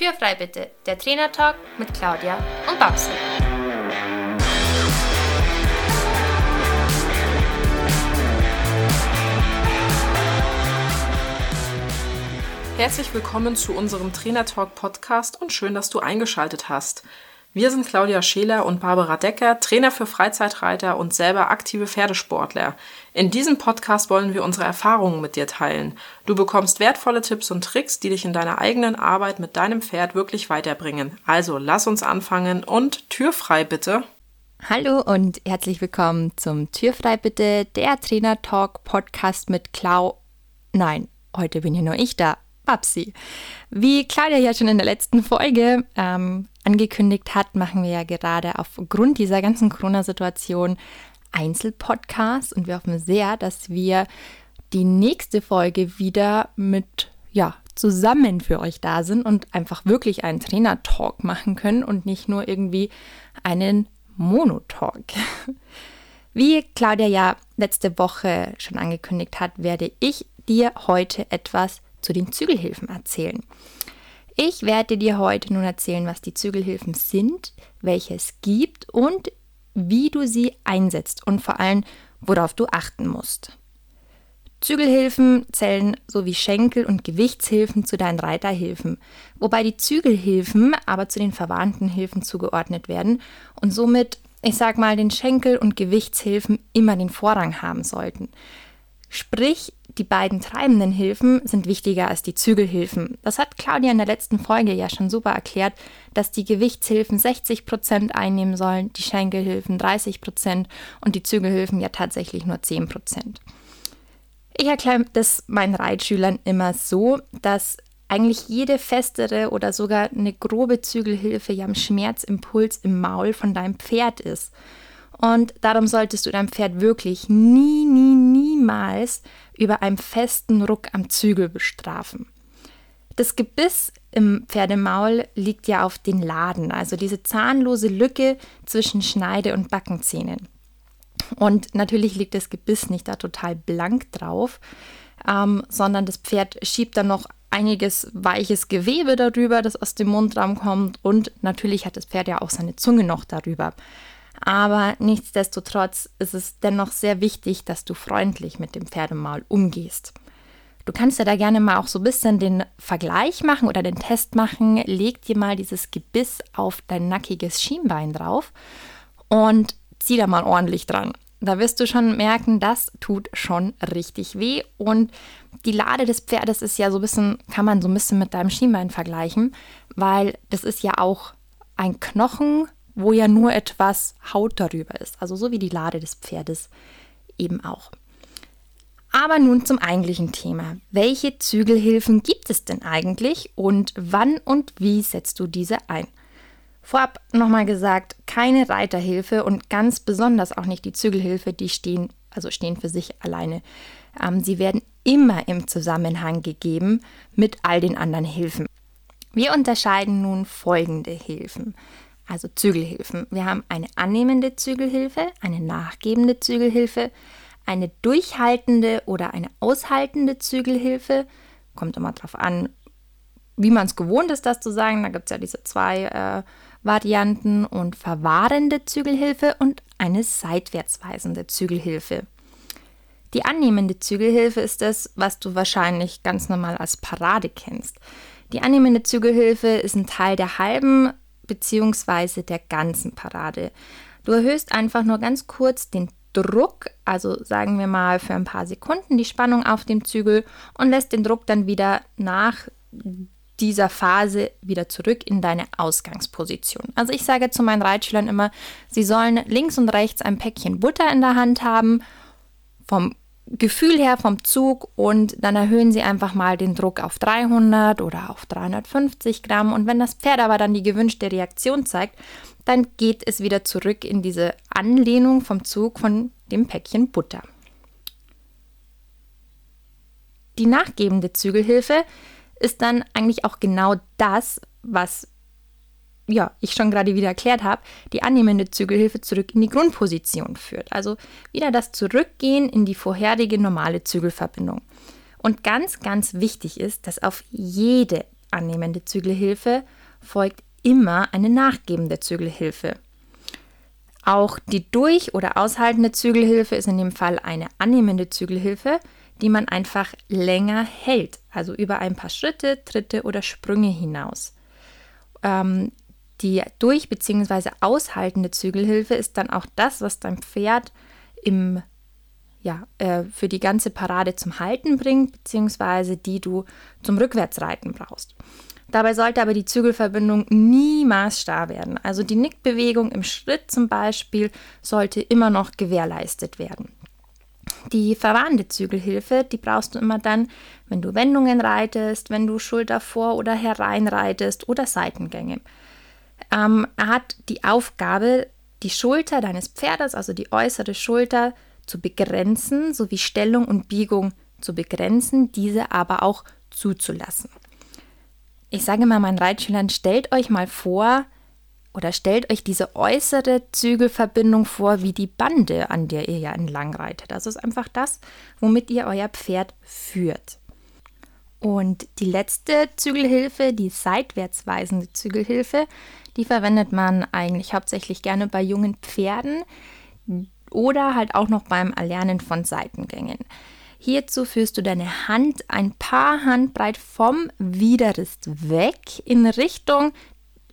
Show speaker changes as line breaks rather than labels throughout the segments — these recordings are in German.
Tür frei bitte, der Trainertalk mit Claudia und Babsi.
Herzlich willkommen zu unserem Trainertalk Podcast und schön, dass du eingeschaltet hast. Wir sind Claudia Scheler und Barbara Decker, Trainer für Freizeitreiter und selber aktive Pferdesportler. In diesem Podcast wollen wir unsere Erfahrungen mit dir teilen. Du bekommst wertvolle Tipps und Tricks, die dich in deiner eigenen Arbeit mit deinem Pferd wirklich weiterbringen. Also lass uns anfangen und Tür frei bitte.
Hallo und herzlich willkommen zum Tür frei bitte, der Trainer Talk Podcast mit Clau. Nein, heute bin ja nur ich da. Babsi. Wie Claudia ja schon in der letzten Folge ähm, angekündigt hat, machen wir ja gerade aufgrund dieser ganzen Corona-Situation Einzelpodcasts und wir hoffen sehr, dass wir die nächste Folge wieder mit, ja, zusammen für euch da sind und einfach wirklich einen Trainer-Talk machen können und nicht nur irgendwie einen Monotalk. Wie Claudia ja letzte Woche schon angekündigt hat, werde ich dir heute etwas zu den Zügelhilfen erzählen. Ich werde dir heute nun erzählen, was die Zügelhilfen sind, welche es gibt und wie du sie einsetzt und vor allem, worauf du achten musst. Zügelhilfen zählen sowie Schenkel- und Gewichtshilfen zu deinen Reiterhilfen, wobei die Zügelhilfen aber zu den verwandten Hilfen zugeordnet werden und somit, ich sag mal, den Schenkel- und Gewichtshilfen immer den Vorrang haben sollten. Sprich, die beiden treibenden Hilfen sind wichtiger als die Zügelhilfen. Das hat Claudia in der letzten Folge ja schon super erklärt, dass die Gewichtshilfen 60 Prozent einnehmen sollen, die Schenkelhilfen 30 Prozent und die Zügelhilfen ja tatsächlich nur 10%. Prozent. Ich erkläre das meinen Reitschülern immer so, dass eigentlich jede festere oder sogar eine grobe Zügelhilfe ja am Schmerzimpuls im Maul von deinem Pferd ist. Und darum solltest du dein Pferd wirklich nie, nie, niemals über einen festen Ruck am Zügel bestrafen. Das Gebiss im Pferdemaul liegt ja auf den Laden, also diese zahnlose Lücke zwischen Schneide- und Backenzähnen. Und natürlich liegt das Gebiss nicht da total blank drauf, ähm, sondern das Pferd schiebt dann noch einiges weiches Gewebe darüber, das aus dem Mundraum kommt. Und natürlich hat das Pferd ja auch seine Zunge noch darüber. Aber nichtsdestotrotz ist es dennoch sehr wichtig, dass du freundlich mit dem Pferdemaul umgehst. Du kannst ja da gerne mal auch so ein bisschen den Vergleich machen oder den Test machen. Leg dir mal dieses Gebiss auf dein nackiges Schienbein drauf und zieh da mal ordentlich dran. Da wirst du schon merken, das tut schon richtig weh. Und die Lade des Pferdes ist ja so ein bisschen, kann man so ein bisschen mit deinem Schienbein vergleichen, weil das ist ja auch ein Knochen, wo ja nur etwas Haut darüber ist, also so wie die Lade des Pferdes eben auch. Aber nun zum eigentlichen Thema. Welche Zügelhilfen gibt es denn eigentlich und wann und wie setzt du diese ein? Vorab nochmal gesagt, keine Reiterhilfe und ganz besonders auch nicht die Zügelhilfe, die stehen, also stehen für sich alleine. Ähm, sie werden immer im Zusammenhang gegeben mit all den anderen Hilfen. Wir unterscheiden nun folgende Hilfen also Zügelhilfen. Wir haben eine annehmende Zügelhilfe, eine nachgebende Zügelhilfe, eine durchhaltende oder eine aushaltende Zügelhilfe. Kommt immer darauf an, wie man es gewohnt ist, das zu sagen. Da gibt es ja diese zwei äh, Varianten und verwahrende Zügelhilfe und eine seitwärtsweisende Zügelhilfe. Die annehmende Zügelhilfe ist das, was du wahrscheinlich ganz normal als Parade kennst. Die annehmende Zügelhilfe ist ein Teil der halben beziehungsweise der ganzen Parade. Du erhöhst einfach nur ganz kurz den Druck, also sagen wir mal für ein paar Sekunden die Spannung auf dem Zügel und lässt den Druck dann wieder nach dieser Phase wieder zurück in deine Ausgangsposition. Also ich sage zu meinen Reitschülern immer, sie sollen links und rechts ein Päckchen Butter in der Hand haben, vom Gefühl her vom Zug und dann erhöhen Sie einfach mal den Druck auf 300 oder auf 350 Gramm und wenn das Pferd aber dann die gewünschte Reaktion zeigt, dann geht es wieder zurück in diese Anlehnung vom Zug von dem Päckchen Butter. Die nachgebende Zügelhilfe ist dann eigentlich auch genau das, was ja, ich schon gerade wieder erklärt habe, die annehmende Zügelhilfe zurück in die Grundposition führt. Also wieder das Zurückgehen in die vorherige normale Zügelverbindung. Und ganz, ganz wichtig ist, dass auf jede annehmende Zügelhilfe folgt immer eine nachgebende Zügelhilfe. Auch die durch- oder aushaltende Zügelhilfe ist in dem Fall eine annehmende Zügelhilfe, die man einfach länger hält, also über ein paar Schritte, Tritte oder Sprünge hinaus. Ähm, die durch- bzw. aushaltende Zügelhilfe ist dann auch das, was dein Pferd im, ja, äh, für die ganze Parade zum Halten bringt, beziehungsweise die du zum Rückwärtsreiten brauchst. Dabei sollte aber die Zügelverbindung niemals starr werden. Also die Nickbewegung im Schritt zum Beispiel sollte immer noch gewährleistet werden. Die verwarnte Zügelhilfe, die brauchst du immer dann, wenn du Wendungen reitest, wenn du Schulter vor oder herein reitest oder Seitengänge. Ähm, er hat die Aufgabe, die Schulter deines Pferdes, also die äußere Schulter, zu begrenzen, sowie Stellung und Biegung zu begrenzen, diese aber auch zuzulassen. Ich sage mal meinen Reitschülern, stellt euch mal vor oder stellt euch diese äußere Zügelverbindung vor wie die Bande, an der ihr ja entlang reitet. Das ist einfach das, womit ihr euer Pferd führt. Und die letzte Zügelhilfe, die seitwärts weisende Zügelhilfe, die verwendet man eigentlich hauptsächlich gerne bei jungen Pferden oder halt auch noch beim Erlernen von Seitengängen. Hierzu führst du deine Hand ein paar Handbreit vom Widerrist weg in Richtung,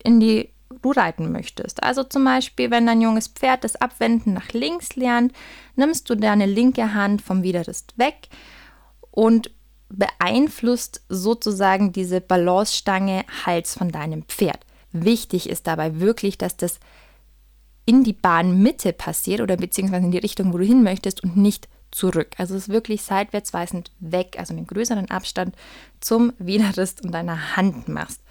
in die du reiten möchtest. Also zum Beispiel, wenn dein junges Pferd das Abwenden nach links lernt, nimmst du deine linke Hand vom Widerrist weg und beeinflusst sozusagen diese Balancestange Hals von deinem Pferd. Wichtig ist dabei wirklich, dass das in die Bahnmitte passiert oder beziehungsweise in die Richtung, wo du hin möchtest und nicht zurück. Also es ist wirklich seitwärts weisend weg, also einen größeren Abstand zum Widerrist und deiner Hand machst.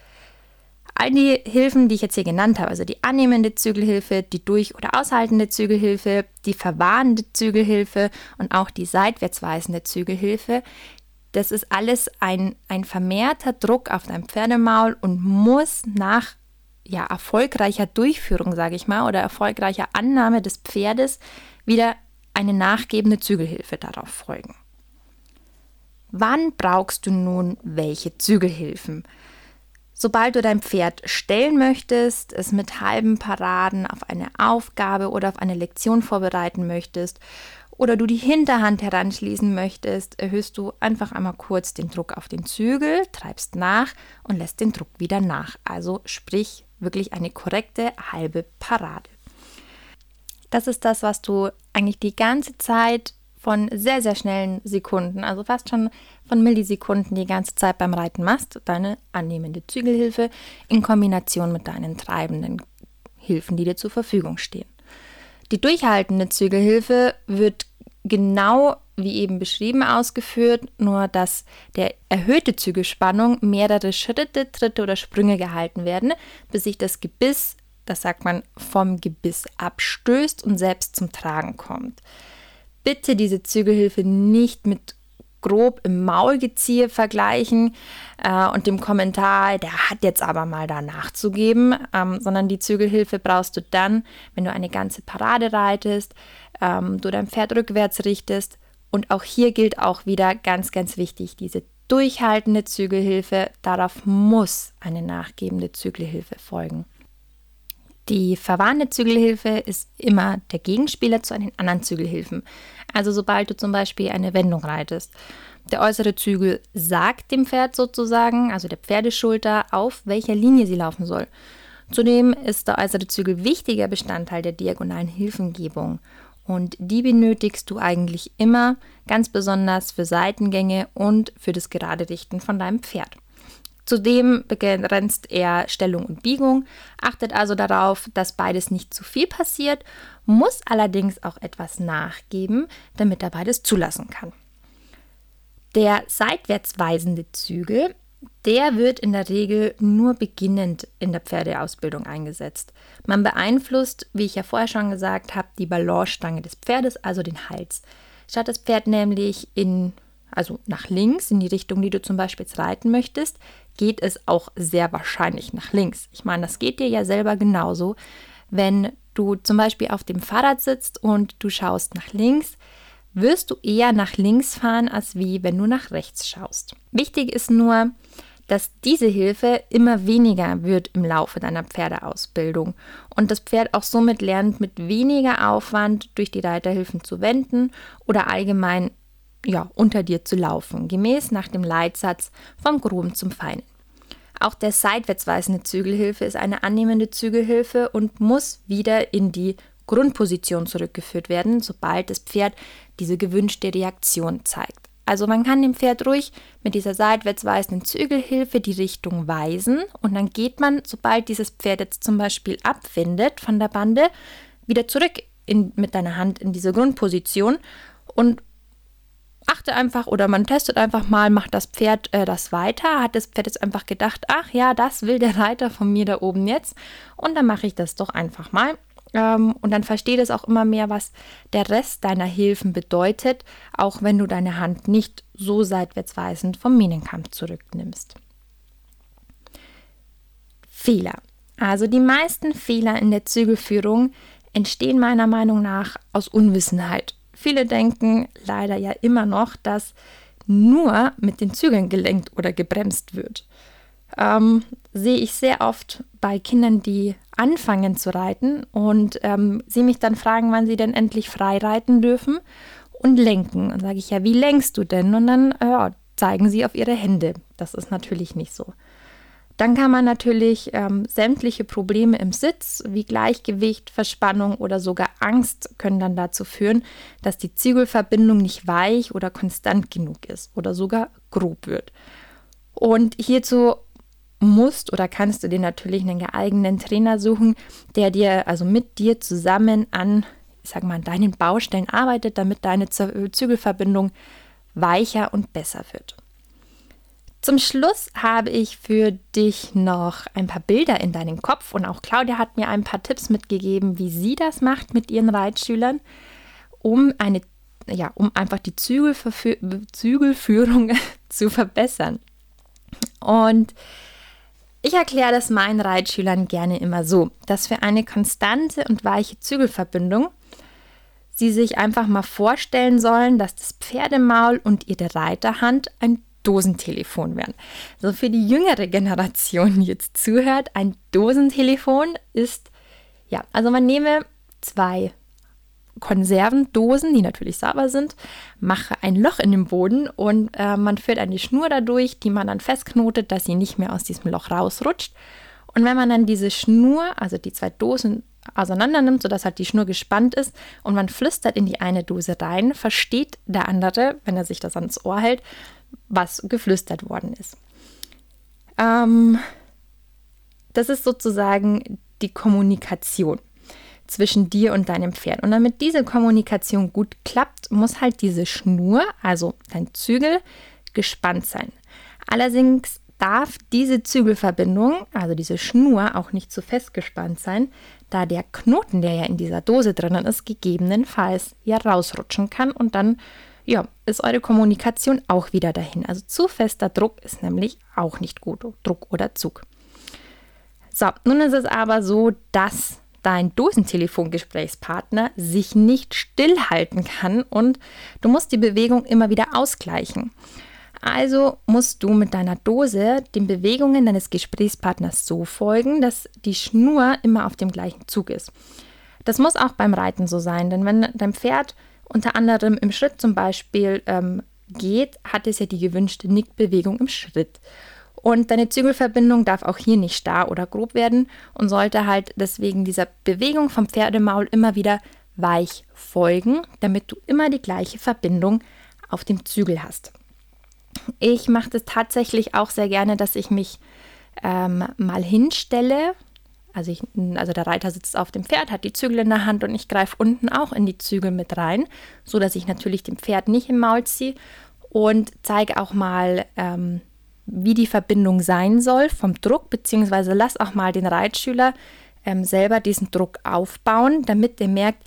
All die Hilfen, die ich jetzt hier genannt habe, also die annehmende Zügelhilfe, die durch- oder aushaltende Zügelhilfe, die verwahrende Zügelhilfe und auch die seitwärts weisende Zügelhilfe, das ist alles ein, ein vermehrter Druck auf dein Pferdemaul und muss nach ja, erfolgreicher Durchführung, sage ich mal, oder erfolgreicher Annahme des Pferdes wieder eine nachgebende Zügelhilfe darauf folgen. Wann brauchst du nun welche Zügelhilfen? Sobald du dein Pferd stellen möchtest, es mit halben Paraden auf eine Aufgabe oder auf eine Lektion vorbereiten möchtest oder du die Hinterhand heranschließen möchtest, erhöhst du einfach einmal kurz den Druck auf den Zügel, treibst nach und lässt den Druck wieder nach. Also sprich wirklich eine korrekte halbe Parade. Das ist das, was du eigentlich die ganze Zeit von sehr, sehr schnellen Sekunden, also fast schon von Millisekunden die ganze Zeit beim Reiten machst, deine annehmende Zügelhilfe in Kombination mit deinen treibenden Hilfen, die dir zur Verfügung stehen. Die durchhaltende Zügelhilfe wird genau wie eben beschrieben ausgeführt, nur dass der erhöhte Zügelspannung mehrere Schritte, Tritte oder Sprünge gehalten werden, bis sich das Gebiss, das sagt man, vom Gebiss abstößt und selbst zum Tragen kommt. Bitte diese Zügelhilfe nicht mit grob im Maulgeziehe vergleichen äh, und dem Kommentar, der hat jetzt aber mal da nachzugeben, ähm, sondern die Zügelhilfe brauchst du dann, wenn du eine ganze Parade reitest, ähm, du dein Pferd rückwärts richtest und auch hier gilt auch wieder ganz, ganz wichtig, diese durchhaltende Zügelhilfe, darauf muss eine nachgebende Zügelhilfe folgen. Die verwarnte Zügelhilfe ist immer der Gegenspieler zu den anderen Zügelhilfen. Also sobald du zum Beispiel eine Wendung reitest. Der äußere Zügel sagt dem Pferd sozusagen, also der Pferdeschulter, auf welcher Linie sie laufen soll. Zudem ist der äußere Zügel wichtiger Bestandteil der diagonalen Hilfengebung. Und die benötigst du eigentlich immer, ganz besonders für Seitengänge und für das gerade Richten von deinem Pferd. Zudem begrenzt er Stellung und Biegung, achtet also darauf, dass beides nicht zu viel passiert, muss allerdings auch etwas nachgeben, damit er beides zulassen kann. Der seitwärts weisende Zügel, der wird in der Regel nur beginnend in der Pferdeausbildung eingesetzt. Man beeinflusst, wie ich ja vorher schon gesagt habe, die Balancestange des Pferdes, also den Hals. Statt das Pferd nämlich in also nach links, in die Richtung, die du zum Beispiel reiten möchtest, geht es auch sehr wahrscheinlich nach links. Ich meine, das geht dir ja selber genauso. Wenn du zum Beispiel auf dem Fahrrad sitzt und du schaust nach links, wirst du eher nach links fahren, als wie wenn du nach rechts schaust. Wichtig ist nur, dass diese Hilfe immer weniger wird im Laufe deiner Pferdeausbildung und das Pferd auch somit lernt, mit weniger Aufwand durch die Reiterhilfen zu wenden oder allgemein ja, unter dir zu laufen, gemäß nach dem Leitsatz vom Groben zum Feinen. Auch der seitwärts weisende Zügelhilfe ist eine annehmende Zügelhilfe und muss wieder in die Grundposition zurückgeführt werden, sobald das Pferd diese gewünschte Reaktion zeigt. Also man kann dem Pferd ruhig mit dieser seitwärts weisenden Zügelhilfe die Richtung weisen und dann geht man, sobald dieses Pferd jetzt zum Beispiel abwendet von der Bande, wieder zurück in, mit deiner Hand in diese Grundposition und achte einfach oder man testet einfach mal, macht das Pferd äh, das weiter, hat das Pferd jetzt einfach gedacht, ach ja, das will der Reiter von mir da oben jetzt und dann mache ich das doch einfach mal ähm, und dann versteht es auch immer mehr, was der Rest deiner Hilfen bedeutet, auch wenn du deine Hand nicht so seitwärtsweisend vom Minenkampf zurücknimmst. Fehler. Also die meisten Fehler in der Zügelführung entstehen meiner Meinung nach aus Unwissenheit. Viele denken leider ja immer noch, dass nur mit den Zügeln gelenkt oder gebremst wird. Ähm, sehe ich sehr oft bei Kindern, die anfangen zu reiten und ähm, sie mich dann fragen, wann sie denn endlich frei reiten dürfen und lenken. Und sage ich, ja, wie lenkst du denn? Und dann äh, zeigen sie auf ihre Hände. Das ist natürlich nicht so. Dann kann man natürlich ähm, sämtliche Probleme im Sitz, wie Gleichgewicht, Verspannung oder sogar Angst, können dann dazu führen, dass die Zügelverbindung nicht weich oder konstant genug ist oder sogar grob wird. Und hierzu musst oder kannst du dir natürlich einen geeigneten Trainer suchen, der dir, also mit dir zusammen an, ich sag mal, deinen Baustellen arbeitet, damit deine Zügelverbindung weicher und besser wird. Zum Schluss habe ich für dich noch ein paar Bilder in deinen Kopf und auch Claudia hat mir ein paar Tipps mitgegeben, wie sie das macht mit ihren Reitschülern, um eine ja, um einfach die Zügelführung zu verbessern. Und ich erkläre das meinen Reitschülern gerne immer so, dass für eine konstante und weiche Zügelverbindung sie sich einfach mal vorstellen sollen, dass das Pferdemaul und ihre Reiterhand ein Dosentelefon werden. Also für die jüngere Generation, die jetzt zuhört, ein Dosentelefon ist, ja, also man nehme zwei Konservendosen, die natürlich sauber sind, mache ein Loch in den Boden und äh, man führt eine Schnur dadurch, die man dann festknotet, dass sie nicht mehr aus diesem Loch rausrutscht. Und wenn man dann diese Schnur, also die zwei Dosen auseinander nimmt, sodass halt die Schnur gespannt ist und man flüstert in die eine Dose rein, versteht der andere, wenn er sich das ans Ohr hält, was geflüstert worden ist. Ähm, das ist sozusagen die Kommunikation zwischen dir und deinem Pferd. Und damit diese Kommunikation gut klappt, muss halt diese Schnur, also dein Zügel, gespannt sein. Allerdings darf diese Zügelverbindung, also diese Schnur, auch nicht zu fest gespannt sein, da der Knoten, der ja in dieser Dose drinnen ist, gegebenenfalls ja rausrutschen kann und dann ja, ist eure Kommunikation auch wieder dahin. Also zu fester Druck ist nämlich auch nicht gut, Druck oder Zug. So, nun ist es aber so, dass dein Dosentelefongesprächspartner sich nicht stillhalten kann und du musst die Bewegung immer wieder ausgleichen. Also musst du mit deiner Dose den Bewegungen deines Gesprächspartners so folgen, dass die Schnur immer auf dem gleichen Zug ist. Das muss auch beim Reiten so sein, denn wenn dein Pferd unter anderem im Schritt zum Beispiel ähm, geht, hat es ja die gewünschte Nickbewegung im Schritt. Und deine Zügelverbindung darf auch hier nicht starr oder grob werden und sollte halt deswegen dieser Bewegung vom Pferdemaul immer wieder weich folgen, damit du immer die gleiche Verbindung auf dem Zügel hast. Ich mache das tatsächlich auch sehr gerne, dass ich mich ähm, mal hinstelle. Also, ich, also der Reiter sitzt auf dem Pferd, hat die Zügel in der Hand und ich greife unten auch in die Zügel mit rein, so dass ich natürlich dem Pferd nicht im Maul ziehe und zeige auch mal ähm, wie die Verbindung sein soll vom Druck, beziehungsweise lass auch mal den Reitschüler ähm, selber diesen Druck aufbauen, damit er merkt,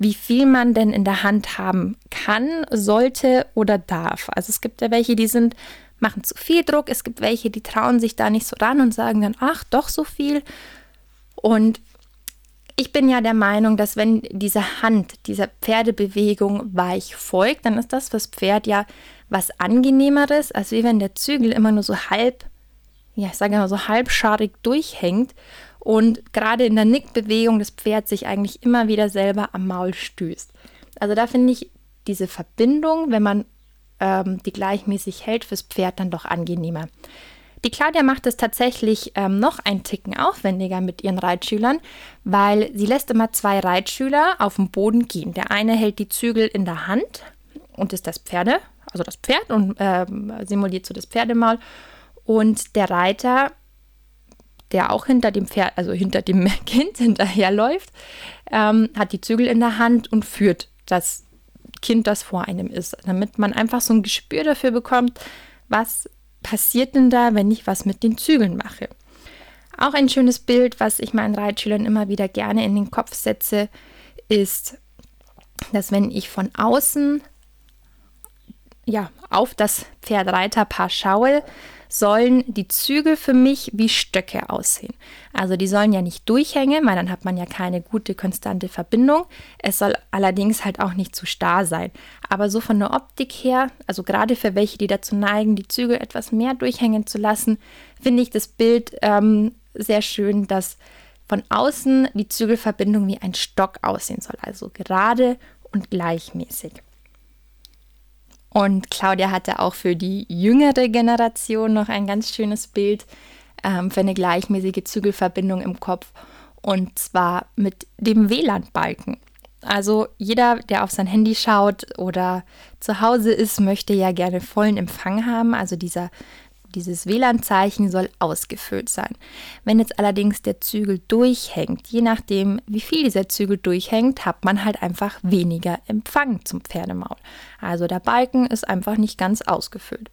wie viel man denn in der Hand haben kann, sollte oder darf. Also es gibt ja welche, die sind, machen zu viel Druck, es gibt welche, die trauen sich da nicht so ran und sagen dann, ach, doch so viel. Und ich bin ja der Meinung, dass wenn diese Hand dieser Pferdebewegung weich folgt, dann ist das fürs Pferd ja was angenehmeres, als wenn der Zügel immer nur so halb ja, ich sage mal so halbscharig durchhängt und gerade in der Nickbewegung das Pferd sich eigentlich immer wieder selber am Maul stößt. Also da finde ich diese Verbindung, wenn man ähm, die gleichmäßig hält, fürs Pferd dann doch angenehmer. Die Claudia macht es tatsächlich ähm, noch ein Ticken aufwendiger mit ihren Reitschülern, weil sie lässt immer zwei Reitschüler auf dem Boden gehen. Der eine hält die Zügel in der Hand und ist das Pferde, also das Pferd und ähm, simuliert so das Pferdemaul. Und der Reiter, der auch hinter dem Pferd, also hinter dem Kind hinterherläuft, ähm, hat die Zügel in der Hand und führt das Kind, das vor einem ist, damit man einfach so ein Gespür dafür bekommt, was passiert denn da, wenn ich was mit den Zügeln mache? Auch ein schönes Bild, was ich meinen Reitschülern immer wieder gerne in den Kopf setze, ist, dass wenn ich von außen ja, auf das Pferdreiterpaar schaue, sollen die Zügel für mich wie Stöcke aussehen. Also die sollen ja nicht durchhängen, weil dann hat man ja keine gute konstante Verbindung. Es soll allerdings halt auch nicht zu starr sein. Aber so von der Optik her, also gerade für welche, die dazu neigen, die Zügel etwas mehr durchhängen zu lassen, finde ich das Bild ähm, sehr schön, dass von außen die Zügelverbindung wie ein Stock aussehen soll. Also gerade und gleichmäßig. Und Claudia hatte auch für die jüngere Generation noch ein ganz schönes Bild ähm, für eine gleichmäßige Zügelverbindung im Kopf. Und zwar mit dem WLAN-Balken. Also jeder, der auf sein Handy schaut oder zu Hause ist, möchte ja gerne vollen Empfang haben. Also dieser dieses WLAN-Zeichen soll ausgefüllt sein. Wenn jetzt allerdings der Zügel durchhängt, je nachdem, wie viel dieser Zügel durchhängt, hat man halt einfach weniger Empfang zum Pferdemaul. Also der Balken ist einfach nicht ganz ausgefüllt.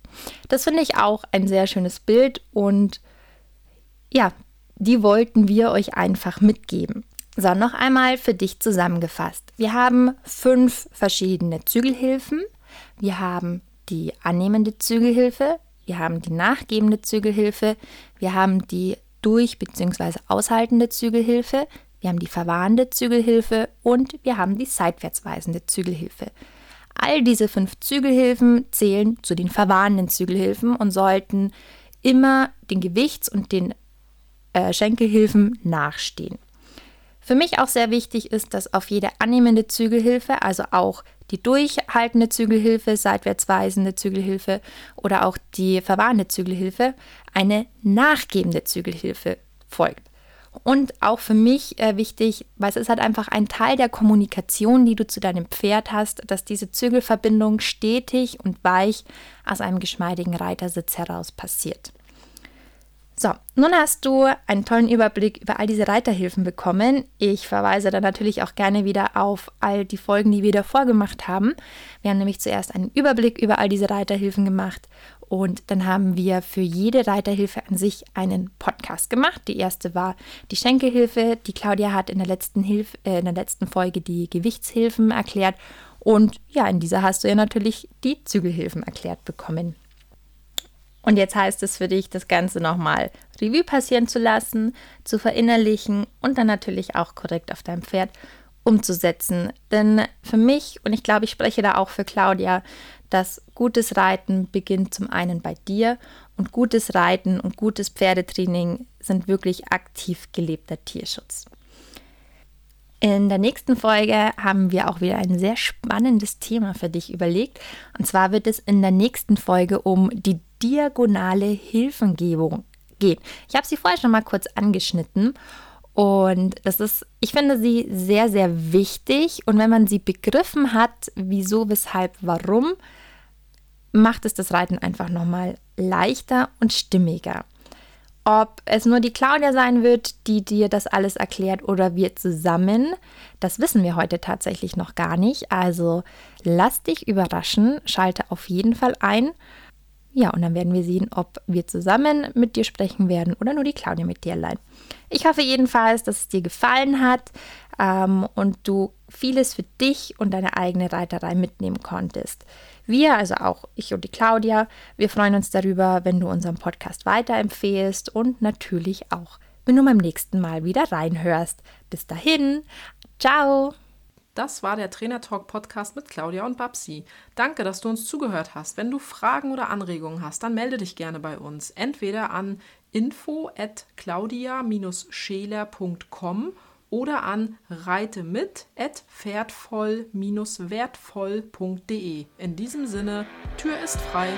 Das finde ich auch ein sehr schönes Bild und ja, die wollten wir euch einfach mitgeben. So, noch einmal für dich zusammengefasst. Wir haben fünf verschiedene Zügelhilfen. Wir haben die annehmende Zügelhilfe, wir haben die nachgebende Zügelhilfe, wir haben die durch- bzw. aushaltende Zügelhilfe, wir haben die verwahrende Zügelhilfe und wir haben die seitwärtsweisende Zügelhilfe. All diese fünf Zügelhilfen zählen zu den verwahrenden Zügelhilfen und sollten immer den Gewichts- und den äh, Schenkelhilfen nachstehen. Für mich auch sehr wichtig ist, dass auf jede annehmende Zügelhilfe, also auch die durchhaltende Zügelhilfe, seitwärtsweisende Zügelhilfe oder auch die verwahrende Zügelhilfe, eine nachgebende Zügelhilfe folgt. Und auch für mich äh, wichtig, weil es ist halt einfach ein Teil der Kommunikation, die du zu deinem Pferd hast, dass diese Zügelverbindung stetig und weich aus einem geschmeidigen Reitersitz heraus passiert. So, nun hast du einen tollen Überblick über all diese Reiterhilfen bekommen. Ich verweise dann natürlich auch gerne wieder auf all die Folgen, die wir davor gemacht haben. Wir haben nämlich zuerst einen Überblick über all diese Reiterhilfen gemacht und dann haben wir für jede Reiterhilfe an sich einen Podcast gemacht. Die erste war die Schenkelhilfe. Die Claudia hat in der letzten, Hilf äh, in der letzten Folge die Gewichtshilfen erklärt. Und ja, in dieser hast du ja natürlich die Zügelhilfen erklärt bekommen. Und jetzt heißt es für dich, das Ganze nochmal Revue passieren zu lassen, zu verinnerlichen und dann natürlich auch korrekt auf deinem Pferd umzusetzen. Denn für mich, und ich glaube, ich spreche da auch für Claudia, dass gutes Reiten beginnt zum einen bei dir und gutes Reiten und gutes Pferdetraining sind wirklich aktiv gelebter Tierschutz. In der nächsten Folge haben wir auch wieder ein sehr spannendes Thema für dich überlegt. Und zwar wird es in der nächsten Folge um die diagonale Hilfengebung gehen. Ich habe sie vorher schon mal kurz angeschnitten. Und das ist, ich finde sie sehr, sehr wichtig. Und wenn man sie begriffen hat, wieso, weshalb, warum, macht es das Reiten einfach nochmal leichter und stimmiger. Ob es nur die Claudia sein wird, die dir das alles erklärt oder wir zusammen, das wissen wir heute tatsächlich noch gar nicht. Also lass dich überraschen, schalte auf jeden Fall ein. Ja, und dann werden wir sehen, ob wir zusammen mit dir sprechen werden oder nur die Claudia mit dir allein. Ich hoffe jedenfalls, dass es dir gefallen hat ähm, und du vieles für dich und deine eigene Reiterei mitnehmen konntest. Wir, also auch ich und die Claudia, wir freuen uns darüber, wenn du unseren Podcast weiterempfehlst und natürlich auch, wenn du beim nächsten Mal wieder reinhörst. Bis dahin, ciao!
Das war der Trainer Talk Podcast mit Claudia und Babsi. Danke, dass du uns zugehört hast. Wenn du Fragen oder Anregungen hast, dann melde dich gerne bei uns. Entweder an info at claudia-scheler.com oder an reitemit at pferdvoll-wertvoll.de. In diesem Sinne, Tür ist frei.